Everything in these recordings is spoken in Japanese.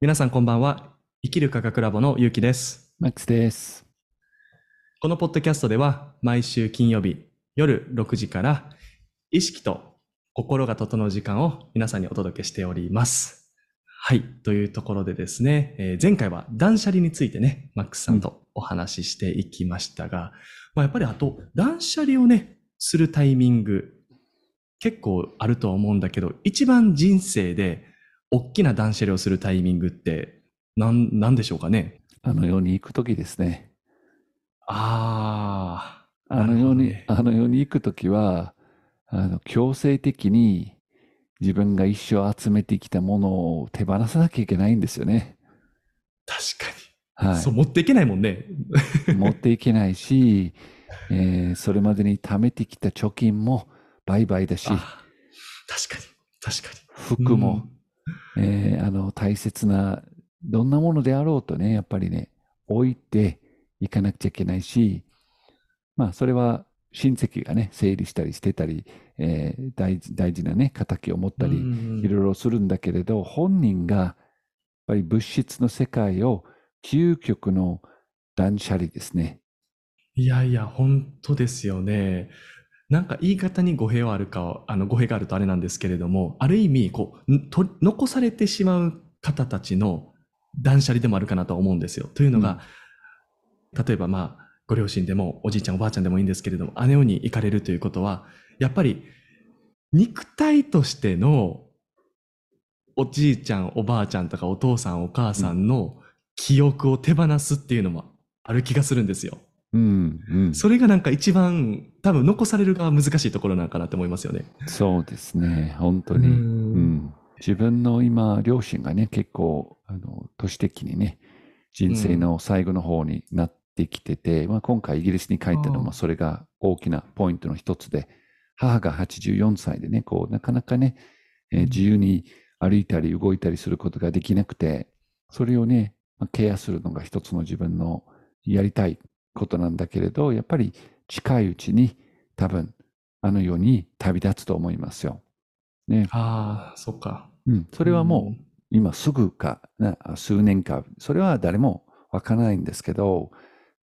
皆さんこんばんは。生きる科学ラボのゆうきです。マックスです。このポッドキャストでは毎週金曜日夜6時から意識と心が整う時間を皆さんにお届けしております。はい。というところでですね、えー前回は断捨離についてね、マックスさんとお話ししていきましたが、まあ、やっぱりあと断捨離をね、するタイミング結構あるとは思うんだけど、一番人生で大きな断捨離をするタイミングってなん、なんでしょうかね？あの世に行くときですね。ああ。あの世に、あの世に行くときは、あの強制的に自分が一生集めてきたものを手放さなきゃいけないんですよね。確かに。はそう、持っていけないもんね。い。持っていけないし、えーそれまでに貯めてきた貯金も売買だし、あ確かに。確かに。服も、えーあの大切などんなものであろうとねやっぱりね置いていかなくちゃいけないしまあそれは親戚がね整理したりしてたり、えー大事大事なね敵を持ったりうんいろいろするんだけれど本人がやっぱり物質の世界を究極の断捨離ですね。いやいや、本当ですよね。なんか言い方に語弊はあるか、あの語弊があるとあれなんですけれども、ある意味、こう、と残されてしまう方たちの断捨離でもあるかなと思うんですよ。というのが、例えばまあ、ご両親でもおじいちゃんおばあちゃんでもいいんですけれども、姉に行かれるということは、やっぱり肉体としてのおじいちゃんおばあちゃんとかお父さんお母さんの記憶を手放すっていうのもある気がするんですよ。うんうん、それがなんか一番多分残される側難しいところなのかなと思いますよね。そうですね本当に。ううん。ん、自分の今、両親がね、結構、あの、都市的にね、人生の最後の方になってきてて、まあ、今回イギリスに帰ったのもそれが大きなポイントの一つで、母が84歳でね、こう、なかなかね、えーうん。自由に歩いたり動いたりすることができなくて、それをね、まあケアするのが一つの自分のやりたいことなんだけれど、やっぱり近いうちに多分、あの世に旅立つと思いますよ。ね。ああ、そっか。うん、それはもう今すぐか、な数年か、それは誰もわからないんですけど、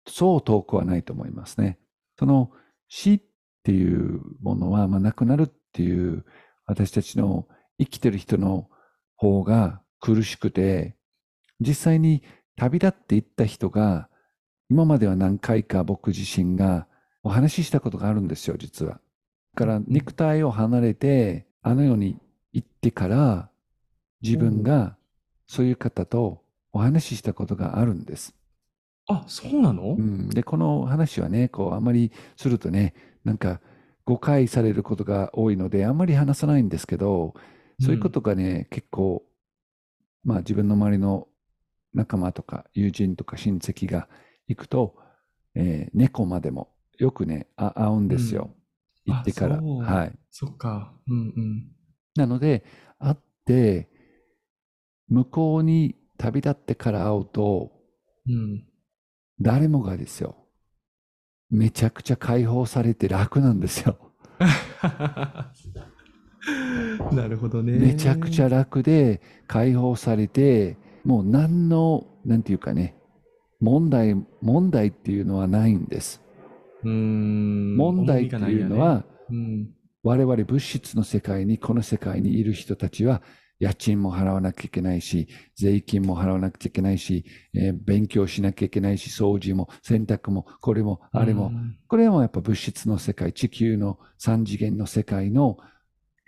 そう遠くはないと思いますね。その死っていうものは、まあ、亡くなるっていう私たちの生きてる人の方が苦しくて、実際に旅立っていった人が、今までは何回か僕自身がお話ししたことがあるんですよ、実は。だから肉体を離れて、あの世に行ってから、自分がそういう方とお話ししたことがあるんです。あ、そうなの？うん、で、この話はね、こう、あまりするとね、なんか誤解されることが多いので、あんまり話さないんですけど、そういうことがね、結構、まあ自分の周りの仲間とか友人とか親戚が行くと、えー猫までもよくね、あ会うんですよ。うん行ってから。はい。そっか。うんうん。なので、会って、向こうに旅立ってから会うと、うん。誰もがですよ、めちゃくちゃ解放されて楽なんですよ。なるほどね。めちゃくちゃ楽で解放されて、もう何の、なんていうかね、問題、問題っていうのはないんです。問題っていうのは、ね、うん。我々物質の世界に、この世界にいる人たちは、家賃も払わなきゃいけないし、税金も払わなくちゃいけないし、えー勉強しなきゃいけないし、掃除も洗濯も、これも、あれも、うん。これはもうやっぱ物質の世界、地球の三次元の世界の、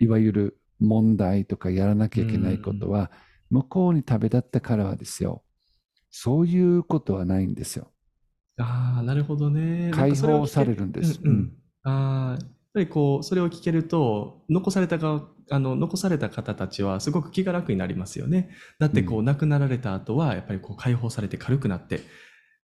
いわゆる問題とかやらなきゃいけないことは、向こうに旅立ったからはですよ、そういうことはないんですよ。ああ、なるほどね。解放されるんです。うんうんああ、やっぱりこう、それを聞けると、残された側、あの、残された方たちはすごく気が楽になりますよね。だってこう、う亡くなられた後は、やっぱりこう、解放されて軽くなって、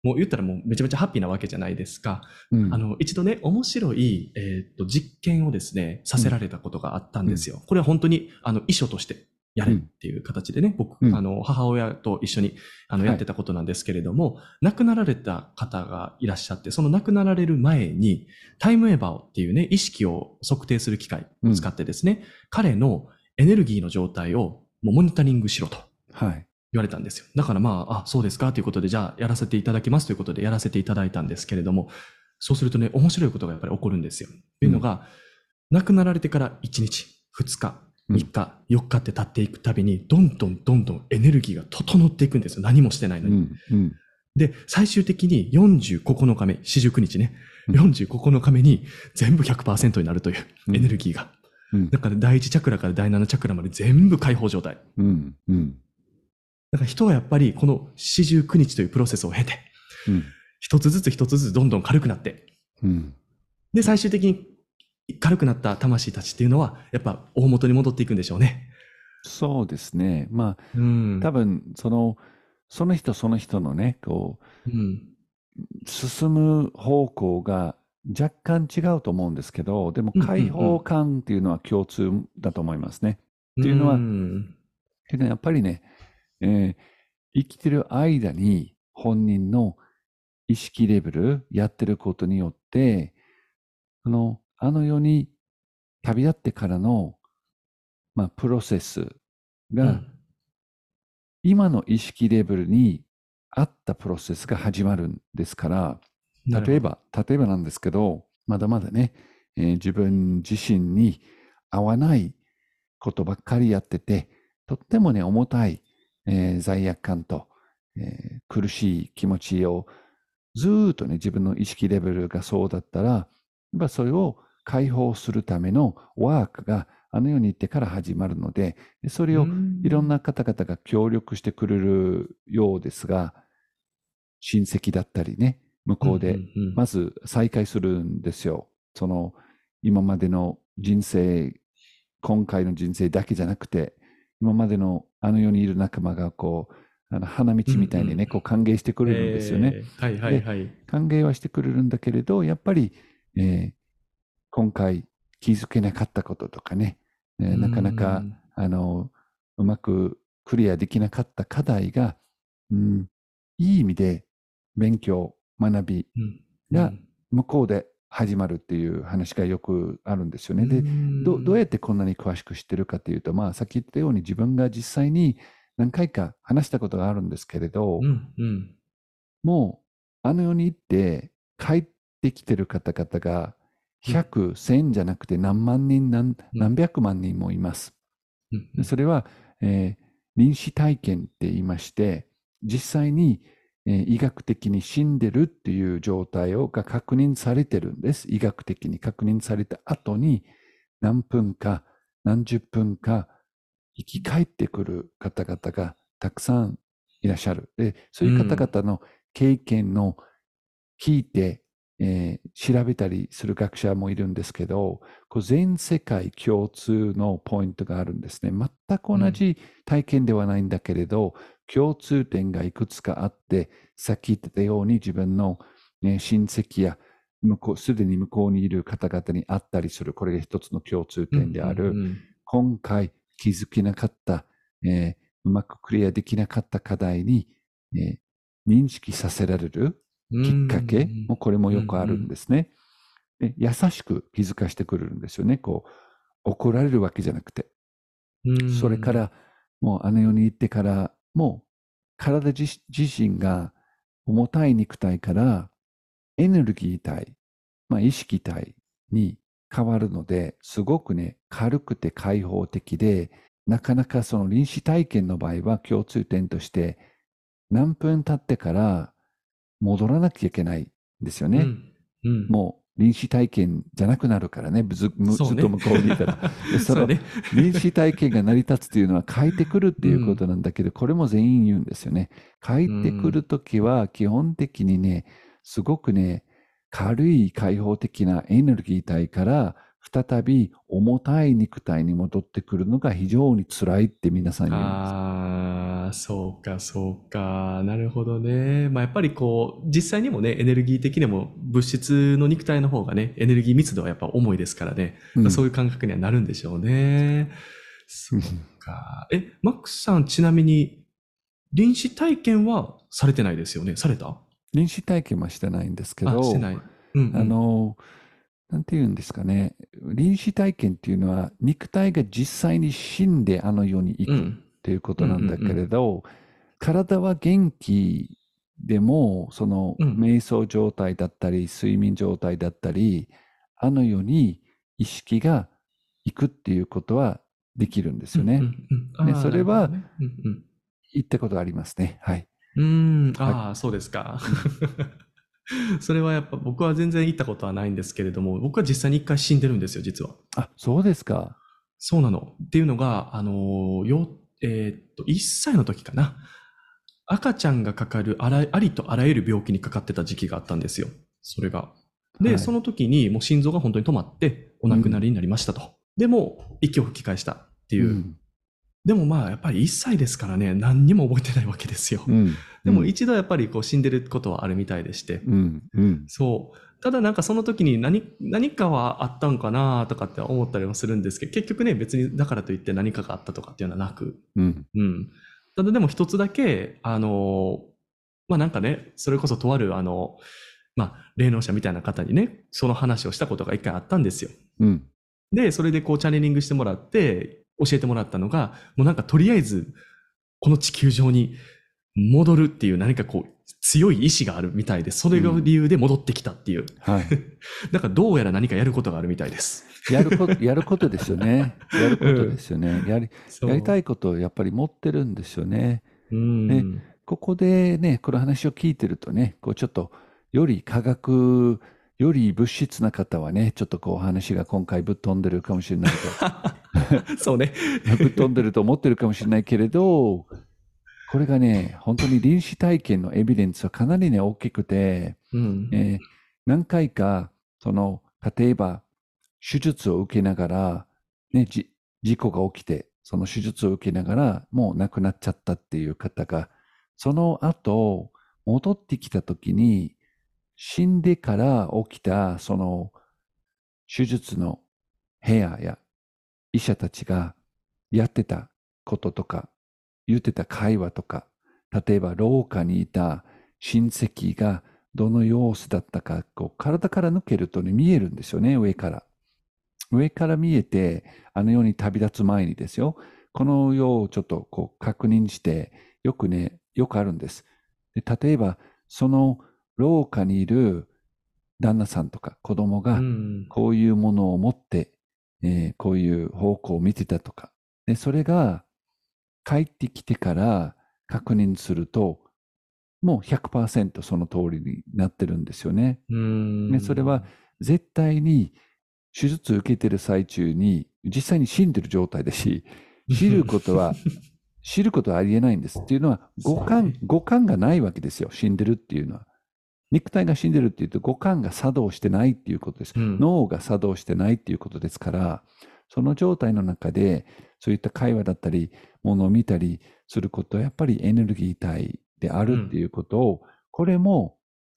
もう言ったらもうめちゃめちゃハッピーなわけじゃないですか。うんあの、一度ね、面白い、えーっと、実験をですね、させられたことがあったんですよ。これは本当に、あの、遺書としてやれっていう形でね、僕、うんあの、母親と一緒に、あの、はいやってたことなんですけれども、亡くなられた方がいらっしゃって、その亡くなられる前に、タイムエバーっていうね、意識を測定する機械を使ってですね、彼のエネルギーの状態をもうモニタリングしろと。はい。言われたんですよ。だからまあ、あ、そうですかということで、じゃあやらせていただきますということでやらせていただいたんですけれども、そうするとね、面白いことがやっぱり起こるんですよ。というのが、亡くなられてから1日、2日、うん3日、4日って経っていくたびに、どんどんどんどんエネルギーが整っていくんですよ。何もしてないのに。うん。うん。で、最終的に40、9日目、四十九日ね、うん40、9日目に全部100%になるといううんエネルギーが。うんだから第1チャクラから第7チャクラまで全部解放状態。うん。うん。だから人はやっぱりこの四十九日というプロセスを経て、うん。一つずつ一つずつどんどん軽くなって、うん。で、最終的に軽くなった魂たちっていうのは、やっぱ大元に戻っていくんでしょうね。そうですね。まあ、うん。多分、その、その人その人のね、こう、うん。進む方向が若干違うと思うんですけど、でもうんうんうん解放感っていうのは共通だと思いますね。っていうのはんでねやっぱりね、えー生きてる間に本人の意識レベル、やってることによって、あの、あの世に旅立ってからの、まあ、プロセスうが、ん。今の意識レベルに合ったプロセスが始まるんですから、例えば、例えばなんですけど、まだまだね、えー自分自身に合わないことばっかりやってて、とってもね、重たい、えー罪悪感と、えー苦しい気持ちをずーっとね、自分の意識レベルがそうだったら、やっぱそれを解放するためのワークがあの世に行ってから始まるので、でそれをうんいろんな方々が協力してくれるようですが、親戚だったりね、向こうでまず再会するんですよ。その今までの人生、今回の人生だけじゃなくて、今までのあの世にいる仲間がこう、あの花道みたいにね、こう歓迎してくれるんですよね。えーはいはいはい。歓迎はしてくれるんだけれど、やっぱり、えー今回気づけなかったこととかね、えーなかなか、あの、うまくクリアできなかった課題が、うん、いい意味で勉強、学びうん、が向こうで始まるっていう話がよくあるんですよね。で、どどうやってこんなに詳しく知ってるかというと、まあ、さっき言ったように自分が実際に何回か話したことがあるんですけれど、うんうん。もう、あの世に行って帰ってきてる方々が、100、1000じゃなくて何万人、何うん何百万人もいます。それは、えー臨死体験って言いまして、実際に、えー医学的に死んでるっていう状態をが確認されてるんです。医学的に確認された後に、何分か、何十分か、生き返ってくる方々がたくさんいらっしゃる。で、そういう方々の経験の聞いて、えー調べたりする学者もいるんですけど、こう全世界共通のポイントがあるんですね。全く同じ体験ではないんだけれど、共通点がいくつかあって、さっき言ってたように自分の、ね、親戚や向こう、すでに向こうにいる方々に会ったりする、これが一つの共通点である。うんうん今回気づけなかった、えーうまくクリアできなかった課題に、えー認識させられるうんきっかけ？うんもこれもよくあるんですね。で優しく気づかしてくれるんですよね。こう怒られるわけじゃなくて。うんそれから、もうあの世に行ってから、もう体自自身が重たい肉体からエネルギー体、まあ、意識体に変わるので、すごくね、軽くて開放的で、なかなかその臨死体験の場合は共通点として、何分経ってから戻らなきゃいけないんですよね。うんうんもう臨死体験じゃなくなるからね、ずずっと向こうにいたら。でそね。臨死体験が成り立つというのは変えてくるっていうことなんだけど、これも全員言うんですよね。変えてくるときは基本的にね、すごくね、軽い開放的なエネルギー体から再び重たい肉体に戻ってくるのが非常に辛いって皆さん言うんです。ああ、そうか、そうか。なるほどね。まあ、やっぱりこう、実際にもね、エネルギー的にも物質の肉体の方がね、エネルギー密度はやっぱ重いですからね。うんそういう感覚にはなるんでしょうね。そうか。え、マックスさん、ちなみに、臨死体験はされてないですよね？された？臨死体験はしてないんですけあ、ど、してない。うん、うん。あの、なんて言うんですかね、臨死体験っていうのは、肉体が実際に死んであの世に行くっうん。ていうことなんだけれど、体は元気でも、そのうん瞑想状態だったり、睡眠状態だったり、あのように意識がいくっていうことはできるんですよね。うんうんうんねそれはねうん言ったことありますね。はい。うん、ああ、そうですか。それはやっぱ僕は全然行ったことはないんですけれども、僕は実際に一回死んでるんですよ、実は。あ、そうですか。そうなの。っていうのが、あの、よ、えーっと、1歳の時かな。赤ちゃんがかかるあらありとあらゆる病気にかかってた時期があったんですよ。それが。で、はいその時にもう心臓が本当に止まってお亡くなりになりましたと。でも、息を吹き返したっていう。うん。でもまあ、やっぱり1歳ですからね、何にも覚えてないわけですよ。うん。でもうん一度やっぱりこう死んでることはあるみたいでして。うん。うん。そう。ただなんかその時に何、何かはあったんかなとかって思ったりもするんですけど、結局ね、別にだからといって何かがあったとかっていうのはなく、うん。うん。ただでも一つだけ、あの、まあなんかね、それこそとあるあの、まあ霊能者みたいな方にね、その話をしたことが一回あったんですよ。うん。で、それでこうチャネリングしてもらって、教えてもらったのが、もうなんかとりあえず、この地球上に戻るっていう何かこう、強い意志があるみたいで、それが理由で戻ってきたっていう。はい。だからどうやら何かやることがあるみたいです。やること、やることですよね。やることですよね。やり、やりたいことをやっぱり持ってるんですよね。うん。ねここでね、この話を聞いてるとね、こうちょっと、より科学、より物質な方はね、ちょっとこう話が今回ぶっ飛んでるかもしれない そうね。と、ぶっ飛んでると思ってるかもしれないけれど、これがね、本当に臨死体験のエビデンスはかなりね、大きくて、うん。えー何回か、その、例えば、手術を受けながら、ね、じ事故が起きて、その手術を受けながら、もう亡くなっちゃったっていう方が、その後、戻ってきたときに、死んでから起きた、その、手術の部屋や医者たちがやってたこととか、言ってた会話とか、例えば廊下にいた親戚がどの様子だったか、こう体から抜けるとね、見えるんですよね、上から。上から見えて、あのように旅立つ前にですよ、この世をちょっとこう確認して、よくね、よくあるんです。で例えば、その廊下にいる旦那さんとか子供が、うん。こういうものを持って、えーこういう方向を見てたとか。で、それが帰ってきてから確認すると、もう100%その通りになってるんですよね。うん。ねそれは絶対に手術受けてる最中に実際に死んでる状態だし、知ることは、知ることはありえないんです。っていうのは、五感、五感がないわけですよ。死んでるっていうのは。肉体が死んでるっていうと、五感が作動してないっていうことです。うん脳が作動してないっていうことですから、その状態の中で、そういった会話だったり、ものを見たりすることは、やっぱりエネルギー体であるっていうことを、これも、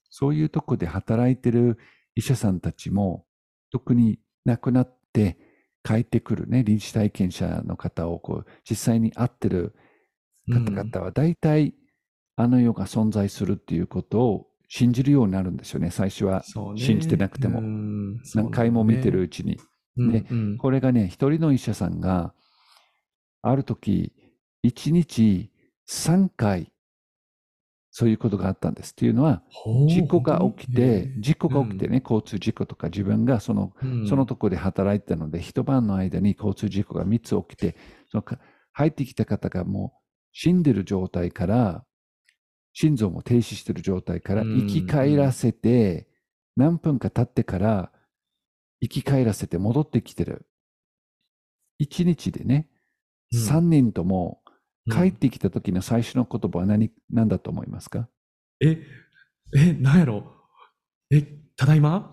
そういうとこで働いてる医者さんたちも、特に亡くなって帰ってくるね、臨死体験者の方をこう実際に会ってる方々は、大体あの世が存在するっていうことを信じるようになるんですよね、最初は。信じてなくても。うん。何回も見てるうちに。うだねうん。これがね、一人の医者さんが、ある時、一日3回、そういうことがあったんです。っていうのは、事故が起きて、本事故が起きてね、交通事故とか自分がその、そのとこで働いてたので、一晩の間に交通事故が3つ起きて、そのか入ってきた方がもう死んでる状態から、心臓も停止してる状態からうん生き返らせて、何分か経ってから生き返らせて戻ってきてる。一日でね、うん3人ともうん帰ってきた時の最初の言葉は何、何だと思いますか？え、え、なんやろ？え、ただいま？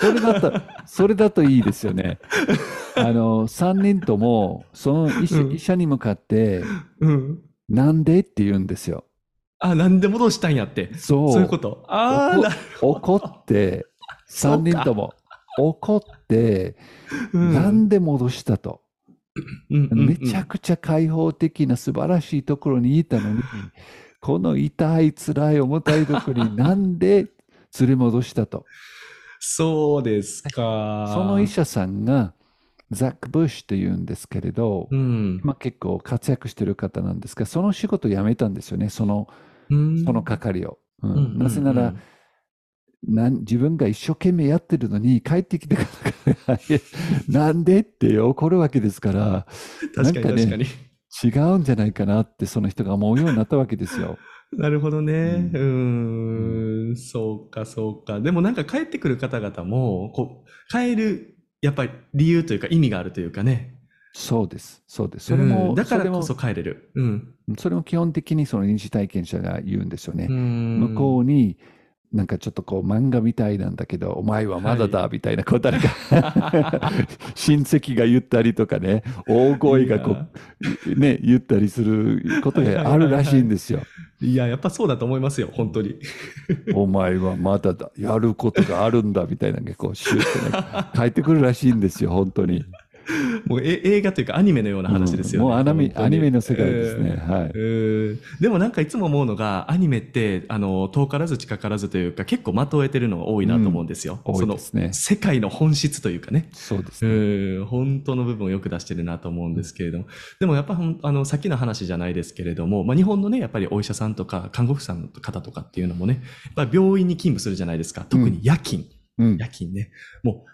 それだと、それだといいですよね。あの、3人とも、その医者,、うん医者に向かって、うん。なんでって言うんですよ。あ、なんで戻したんやって。そう。そういうこと？ああ、な怒って、3人とも怒って、うんなんで戻したと。うんうんうんめちゃくちゃ開放的な素晴らしいところにいたのに、この痛い、辛い、重たいところになんで連れ戻したと。そうですか。その医者さんがザック・ブッシュというんですけれど、うん。まあ、結構活躍してる方なんですが、その仕事を辞めたんですよね、その、うんその係を。うんうんうんなぜなら、なん自分が一生懸命やってるのに帰ってきてから なんでって怒るわけですから確かに確かに。違うんじゃないかなってその人が思うようになったわけですよ。なるほどね。ううんーん、そうか、そうか。でもなんか帰ってくる方々も、こう、帰る、やっぱり理由というか意味があるというかね。そうです。そうです。それも、うんだからこそそ帰れる。うん。それも基本的にその臨時体験者が言うんですよね。向向こうになんかちょっとこう漫画みたいなんだけど、お前はまだだみたいなこう誰か親戚が言ったりとかね、大声がこう、ね、言ったりすることがあるらしいんですよ。いや、やっぱそうだと思いますよ、本当に。お前はまだだ、やることがあるんだみたいなね、こう、シュッてね、帰ってくるらしいんですよ、本当に。もうえ映画というかアニメのような話ですよね。うんもうアニメ本当にアニメの世界ですねはいうんでもなんかいつも思うのが、アニメって、あの、遠からず近からずというか、結構的を得てるのが多いなと思うんですよ。多そのいですね。世界の本質というかね。そうですね。うん、本当の部分をよく出してるなと思うんですけれども。でもやっぱあの、さっきの話じゃないですけれども、まあ、日本のね、やっぱりお医者さんとか看護婦さんの方とかっていうのもね、やっぱり病院に勤務するじゃないですか。特に夜勤。うん。夜勤ね。もう、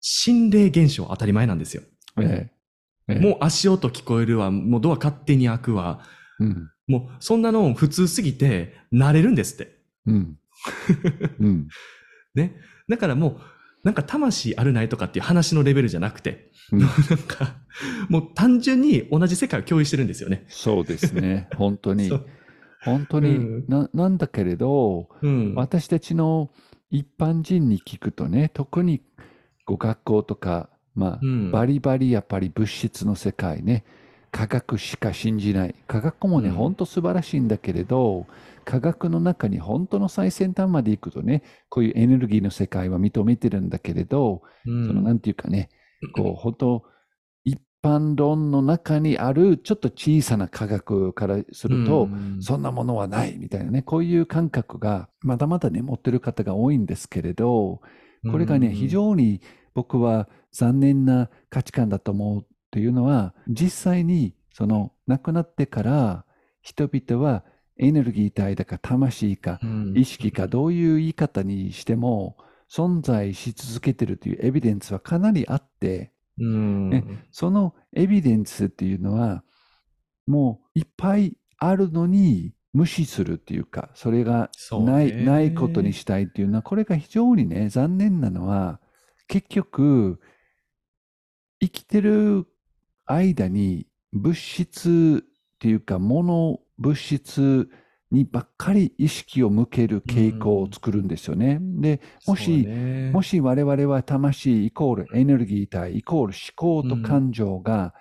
心霊現象当たり前なんですよ。ええええもう足音聞こえるわ、もうドア勝手に開くわ。うん。もう、そんなの普通すぎて、慣れるんですって。うん。うん。ね。だからもう、なんか魂あるないとかっていう話のレベルじゃなくて、うん なんか、もう単純に同じ世界を共有してるんですよね。そうですね。本当に本当にうんな、なんだけれど、うん。私たちの一般人に聞くとね、特にご学校とか、まあ、うん。バリバリやっぱり物質の世界ね、科学しか信じない。科学もね、うん。本当素晴らしいんだけれど、科学の中に本当の最先端まで行くとね、こういうエネルギーの世界は認めてるんだけれど、うん。そのなんていうかね、こう本当一般論の中にあるちょっと小さな科学からすると、うんそんなものはないみたいなね、こういう感覚がまだまだね、持ってる方が多いんですけれど、これがね、非常に僕は残念な価値観だと思うというのは、実際にその亡くなってから人々はエネルギー体だか魂かうん。意識かどういう言い方にしても存在し続けてるというエビデンスはかなりあって、うん。ねそのエビデンスっていうのはもういっぱいあるのに無視するっていうか、それがない、ね。ないことにしたいっていうのは、これが非常にね、残念なのは、結局、生きてる間に物質っていうか、物、物質にばっかり意識を向ける傾向を作るんですよね。で、もし、ねもし我々は魂イコールエネルギー体イコール思考と感情が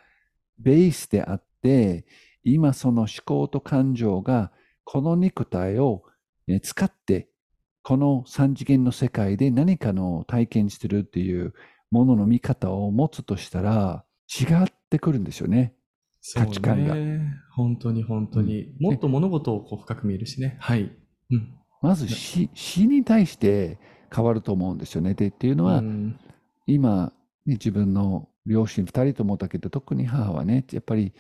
ベースであって、今その思考と感情がこの肉体をえ使ってこの三次元の世界で何かの体験してるっていうものの見方を持つとしたら違ってくるんですよね。価値観が本当に本当に。もっと物事をこう深く見えるしね。はい。うん。まず死死に対して変わると思うんですよね。でっていうのは、うん今、ね自分の両親2人ともだけど、特に母はね、やっぱり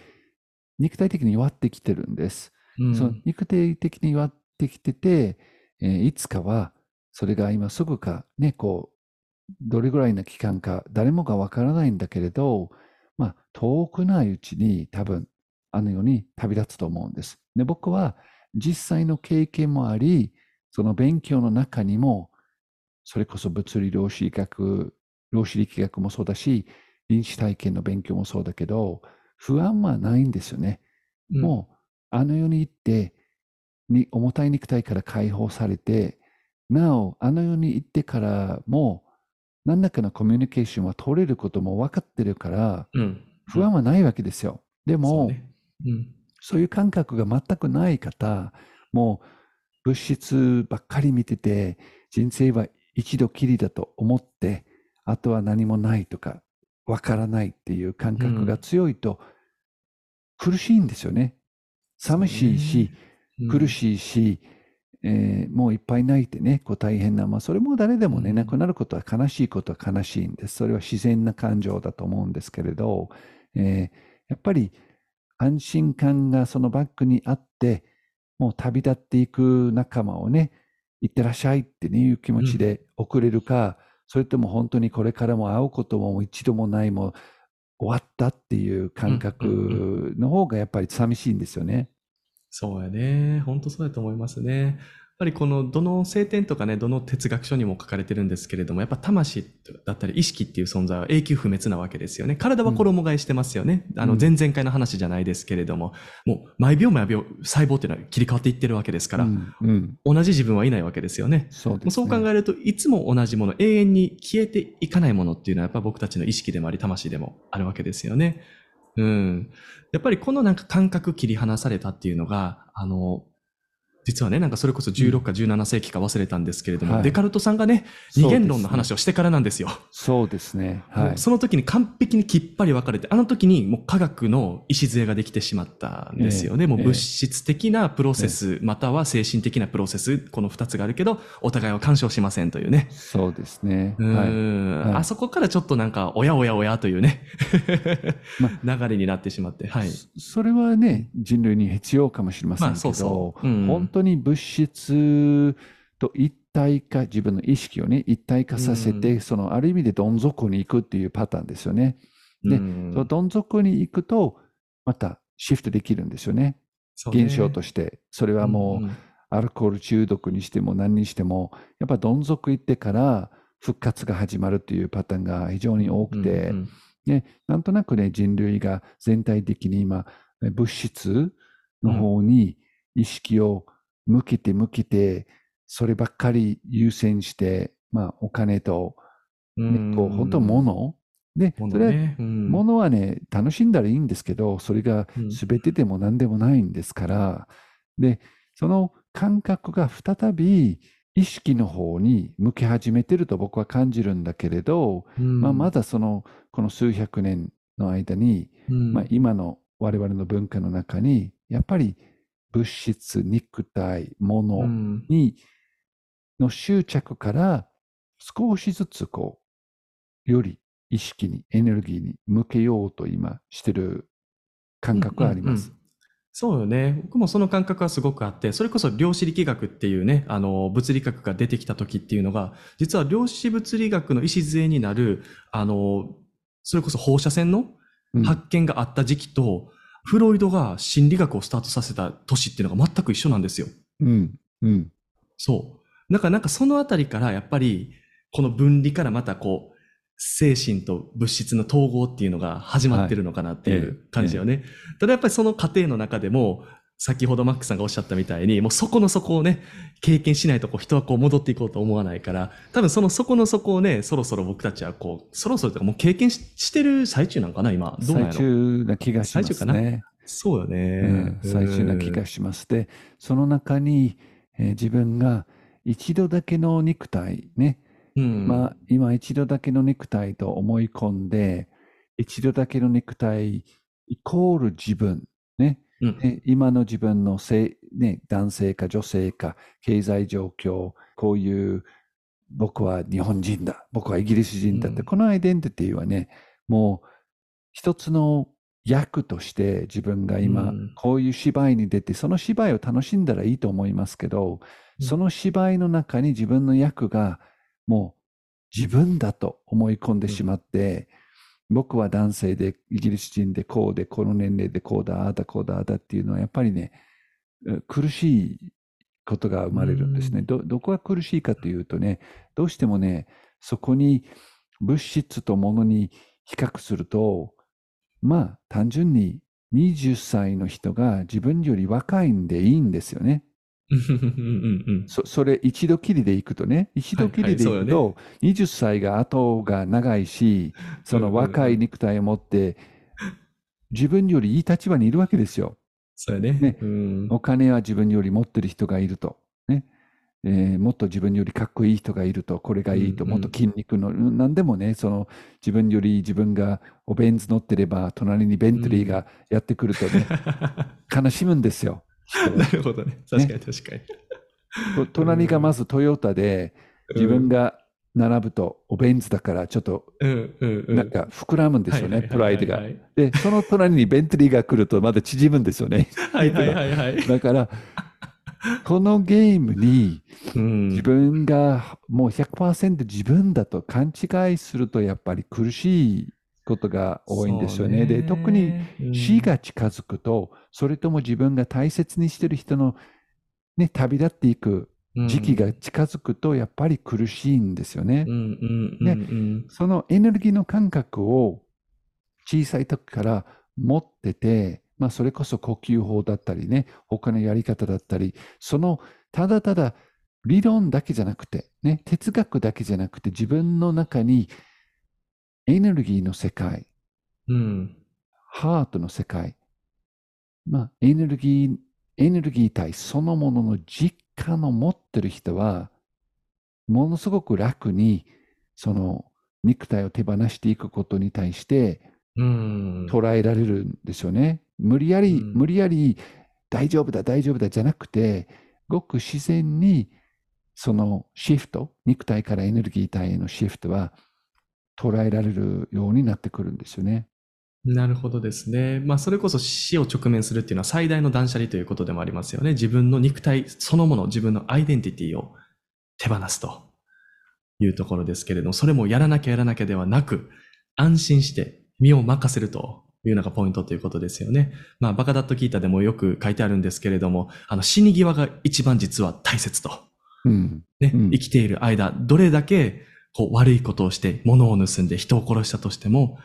肉体的に弱ってきてるんです。うんその肉体的に弱ってきてて、えーいつかは、それが今すぐか、ね、こう、どれぐらいの期間か、誰もがわからないんだけれど、まあ、遠くないうちに多分、あのように旅立つと思うんです。で、僕は実際の経験もあり、その勉強の中にも、それこそ物理量子学、量子力学もそうだし、臨死体験の勉強もそうだけど、不安はないんですよね。うんもう、あの世に行って、に重たい肉体から解放されて、なお、あの世に行ってからも、何らかのコミュニケーションは取れることも分かってるから、うん。不安はないわけですよ。でそも、うねうん。そういう感覚が全くない方、もう物質ばっかり見てて、人生は一度きりだと思って、あとは何もないとか、わからないっていう感覚が強いと、苦しいんですよね。寂しいし、苦い。しいし、えーもういっぱい泣いてね、こう大変な、まあ、それも誰でもね、うん亡くなることは悲しいことは悲しいんです。それは自然な感情だと思うんですけれど、えーやっぱり安心感がそのバックにあって、もう旅立っていく仲間をね、行ってらっしゃいってねいう気持ちで送れるか、それとも本当にこれからも会うことも一度もないもう終わったっていう感覚の方がやっぱり寂しいんですよね。そうやね。本当そうやと思いますね。やっぱりこの、どの聖典とかね、どの哲学書にも書かれてるんですけれども、やっぱ魂だったり意識っていう存在は永久不滅なわけですよね。体は衣替えしてますよね。あの、うん前々回の話じゃないですけれども、もう毎秒毎秒細胞っていうのは切り替わっていってるわけですから、うんうん同じ自分はいないわけですよね。そうね。そう考えるといつも同じもの、永遠に消えていかないものっていうのはやっぱ僕たちの意識でもあり、魂でもあるわけですよね。うん。やっぱりこのなんか感覚切り離されたっていうのが、あの、実はね、なんかそれこそ16か17世紀か忘れたんですけれども、はいデカルトさんがね、二元論の話をしてからなんですよ。そうですね。はい。その時に完璧にきっぱり分かれて、あの時にもう科学の礎ができてしまったんですよね。ええもう物質的なプロセス、または精神的なプロセス、この二つがあるけど、お互いは干渉しませんというね。そうですね。うはい。んはいあそこからちょっとなんか、おやおやおやというね、ま 流れになってしまって、はい。そそれはね、人類に必要かもしれませんけど、まあそうそううん本当に物質と一体化、自分の意識をね、一体化させて、うそのある意味でどん底に行くっていうパターンですよね。でうんそのどん底に行くと、またシフトできるんですよね。ね現象として。それはもう、んんアルコール中毒にしても何にしても、やっぱどん底行ってから復活が始まるっていうパターンが非常に多くて、うんうんね、なんとなくね、人類が全体的に今、え物質の方に意識を向けて向けて、そればっかり優先して、まあ、お金と、ね、こう、本当物？で、もそれは、物はね、楽しんだらいいんですけど、それがうん。全てでも何でもないんですから、で、その感覚が再び意識の方に向け始めてると僕は感じるんだけれど、うん。まあ、まだその、この数百年の間に、うん。まあ、今の我々の文化の中に、やっぱり物質、肉体、う物んに、の執着から少しずつこう、より意識に、エネルギーに向けようと今してる感覚があります。うんうんうんそうよね。僕もその感覚はすごくあって、それこそ量子力学っていうね、あの、物理学が出てきた時っていうのが、実は量子物理学の礎になる、あの、それこそ放射線のうん発見があった時期と、フロイドが心理学をスタートさせた年っていうのが全く一緒なんですよ。うん、うん、そう。だからなんかそのあたりからやっぱり、この分離からまたこう、精神と物質の統合っていうのが始まってるのかなっていう感じよね。ただやっぱりその過程の中でも、先ほどマックさんがおっしゃったみたいに、もうそこの底をね、経験しないとこう人はこう戻っていこうと思わないから、多分その底の底をね、そろそろ僕たちはこう、そろそろとかもう経験ししてる最中なんかな、今。どうなんや最ろ中な気がしま最中かなすね。そうよね。うん最中な気がします。で、その中に、えー自分が一度だけの肉体ね、うん。まあ、今一度だけのネクタイと思い込んで、一度だけのネクタイイコール自分、ね。うん。ね今の自分の性、ね、男性か女性か、経済状況、こういう、僕は日本人だ、僕はイギリス人だって、うん。このアイデンティティはね、もう一つの役として自分が今、うん。こういう芝居に出て、その芝居を楽しんだらいいと思いますけど、うん。その芝居の中に自分の役がもう自分だと思い込んでしまって、僕は男性でイギリス人でこうで、この年齢でこうだ、ああだこうだ、ああだっていうのはやっぱりね、え苦しいことが生まれるんですね。うんど、どこが苦しいかというとね、どうしてもね、そこに物質と物に比較すると、まあ単純に20歳の人が自分より若いんでいいんですよね。うんうんうんそそれ一度きりで行くとね、一度きりで行くはいと、20歳が後が長いし、その若い肉体を持って、自分よりいい立場にいるわけですよ。そうやね。ねうんお金は自分より持ってる人がいると。ねえーもっと自分よりかっこいい人がいると、これがいいと、うんうんもっと筋肉の、何でもね、その自分より自分がおベンツ乗ってれば、隣にベントリーがやってくるとね、悲しむんですよ。なるほどね。確かに確かに。と隣がまずトヨタで、自分が並ぶとおベンツだからちょっと。なんか膨らむんですよね、プライドがは。いで、その隣にベントリーが来るとまだ縮むんですよね。はいはいはいはいはい。だから、このゲームにうん自分がもう100%自分だと勘違いするとやっぱり苦しいことが多いんですよね。で、特に死が近づくと、それとも自分が大切にしてる人の、ね、旅立っていく時期が近づくと、やっぱり苦しいんですよねう。んうんうんうんそのエネルギーの感覚を小さい時から持ってて、まあ、それこそ呼吸法だったりね、他のやり方だったり、そのただただ理論だけじゃなくて、ね、哲学だけじゃなくて、自分の中にエネルギーの世界、うん。ハートの世界、まあ、エネルギー、エネルギー体そのものの実感を持ってる人は、ものすごく楽に、その肉体を手放していくことに対してうん。捉えられるんですよね。無理やり、うん。無理やり大丈夫だ、大丈夫だじゃなくて、ごく自然にそのシフト、肉体からエネルギー体へのシフトは捉えられるようになってくるんですよね。なるほどですね。まあ、それこそ死を直面するっていうのは最大の断捨離ということでもありますよね。自分の肉体そのもの、自分のアイデンティティを手放すというところですけれども、それもやらなきゃやらなきゃではなく、安心して身を任せるというのがポイントということですよね。まあ、バカダット聞いたでもよく書いてあるんですけれども、あの、死に際が一番実は大切と。うん。ね、うん生きている間、どれだけこう悪いことをして、物を盗んで人を殺したとしても、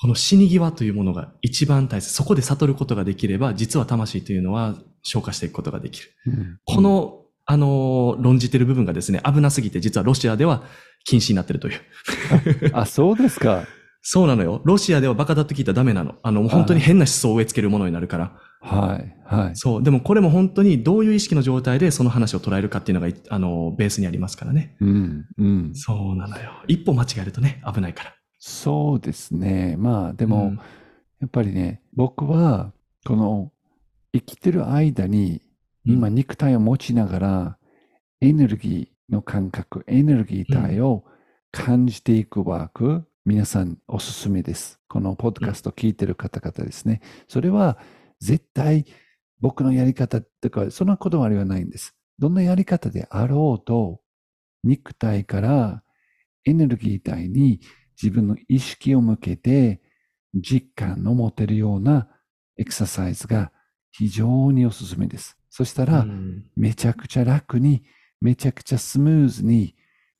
この死に際というものが一番大切。そこで悟ることができれば、実は魂というのは消化していくことができる。うんこの、あのー論じてる部分がですね、危なすぎて、実はロシアでは禁止になってるという。あ、そうですか。そうなのよ。ロシアではバカだと聞いたらダメなの。あの、本当に変な思想を植え付けるものになるから。はい、はい。そう。でもこれも本当にどういう意識の状態でその話を捉えるかっていうのが、あの、ベースにありますからね。うん、うん。そうなのよ。一歩間違えるとね、危ないから。そうですね。まあ、ででも、やっぱりね、僕は、この、生きてる間に、今、肉体を持ちながら、エネルギーの感覚、エネルギー体を感じていくワーク、皆さんおすすめです。このポッドキャスト聞いてる方々ですね。それは、絶対、僕のやり方とか、そんなこだわりはないんです。どんなやり方であろうと、肉体からエネルギー体に自分の意識を向けて実感の持てるようなエクササイズが非常におすすめです。そしたら、うんめちゃくちゃ楽に、めちゃくちゃスムーズに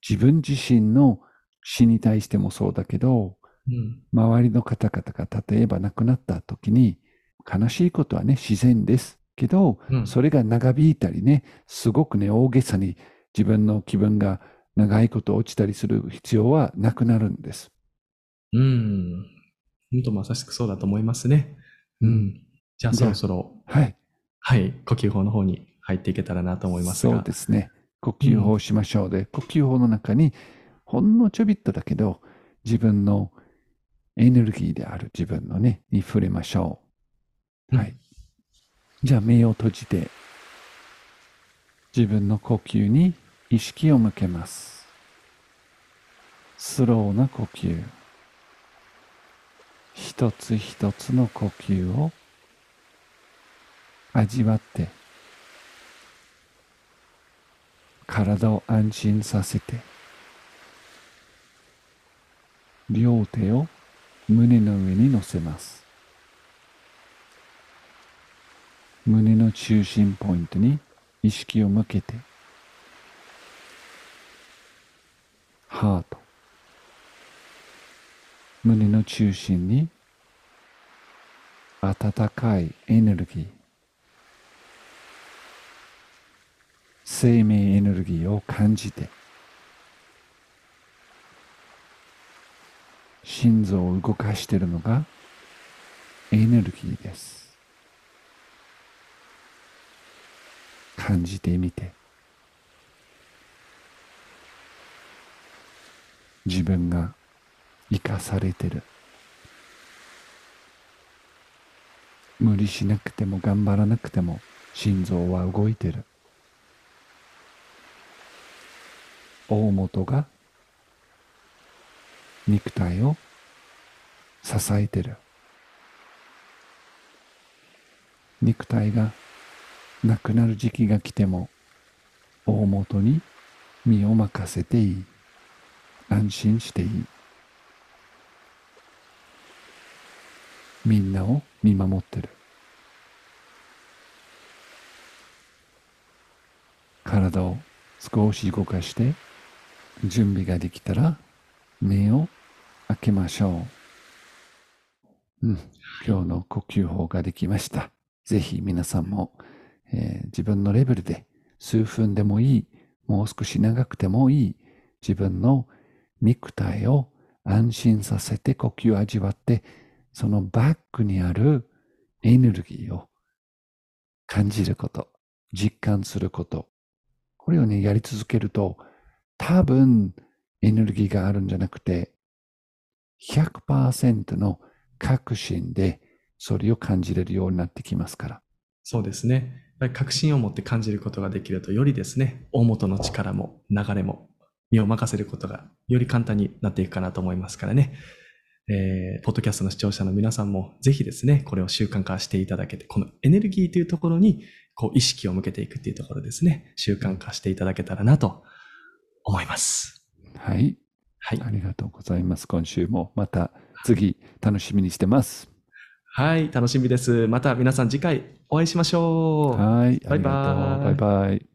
自分自身の死に対してもそうだけど、うん周りの方々が例えば亡くなった時に悲しいことはね、自然です。けど、うんそれが長引いたりね、すごくね、大げさに自分の気分が長いこと落ちたりする必要はなくなるんです。うん。本当まさしくそうだと思いますね。うん。じゃあそろそろ、はい。はい、呼吸法の方に入っていけたらなと思いますが。そうですね。呼吸法をしましょうで、呼吸法の中にほんのちょびっとだけど、自分のエネルギーである自分のね、に触れましょう。はい。じゃあ目を閉じて、自分の呼吸に意識を向けます。スローな呼吸。一つ一つの呼吸を味わって、体を安心させて、両手を胸の上に乗せます。胸の中心ポイントに意識を向けて、ハート、胸の中心に温かいエネルギー、生命エネルギーを感じて、心臓を動かしているのがエネルギーです。感じてみて。自分が生かされてる。無理しなくても頑張らなくても心臓は動いてる。大元が肉体を支えてる。肉体がなくなる時期が来ても大元に身を任せていい。安心していい。みんなを見守ってる。体を少し動かして準備ができたら目を開けましょう。うん、今日の呼吸法ができました。ぜひ皆さんも、えー、自分のレベルで数分でもいい、もう少し長くてもいい、自分の肉体を安心させて呼吸を味わって、そのバックにあるエネルギーを感じること、実感すること。これをね、やり続けると、多分エネルギーがあるんじゃなくて、100%の確信でそれを感じれるようになってきますから。そうですね。確信を持って感じることができると、よりですね、大元の力も流れも身を任せることがより簡単になっていくかなと思いますからね。えー、ポッドキャストの視聴者の皆さんもぜひですね、これを習慣化していただけて、このエネルギーというところにこう意識を向けていくっていうところですね、習慣化していただけたらなと思います。はい。はい。ありがとうございます。今週もまた次楽しみにしてます。はい、楽しみです。また皆さん次回お会いしましょう。はい、バイバイ。バイバイ。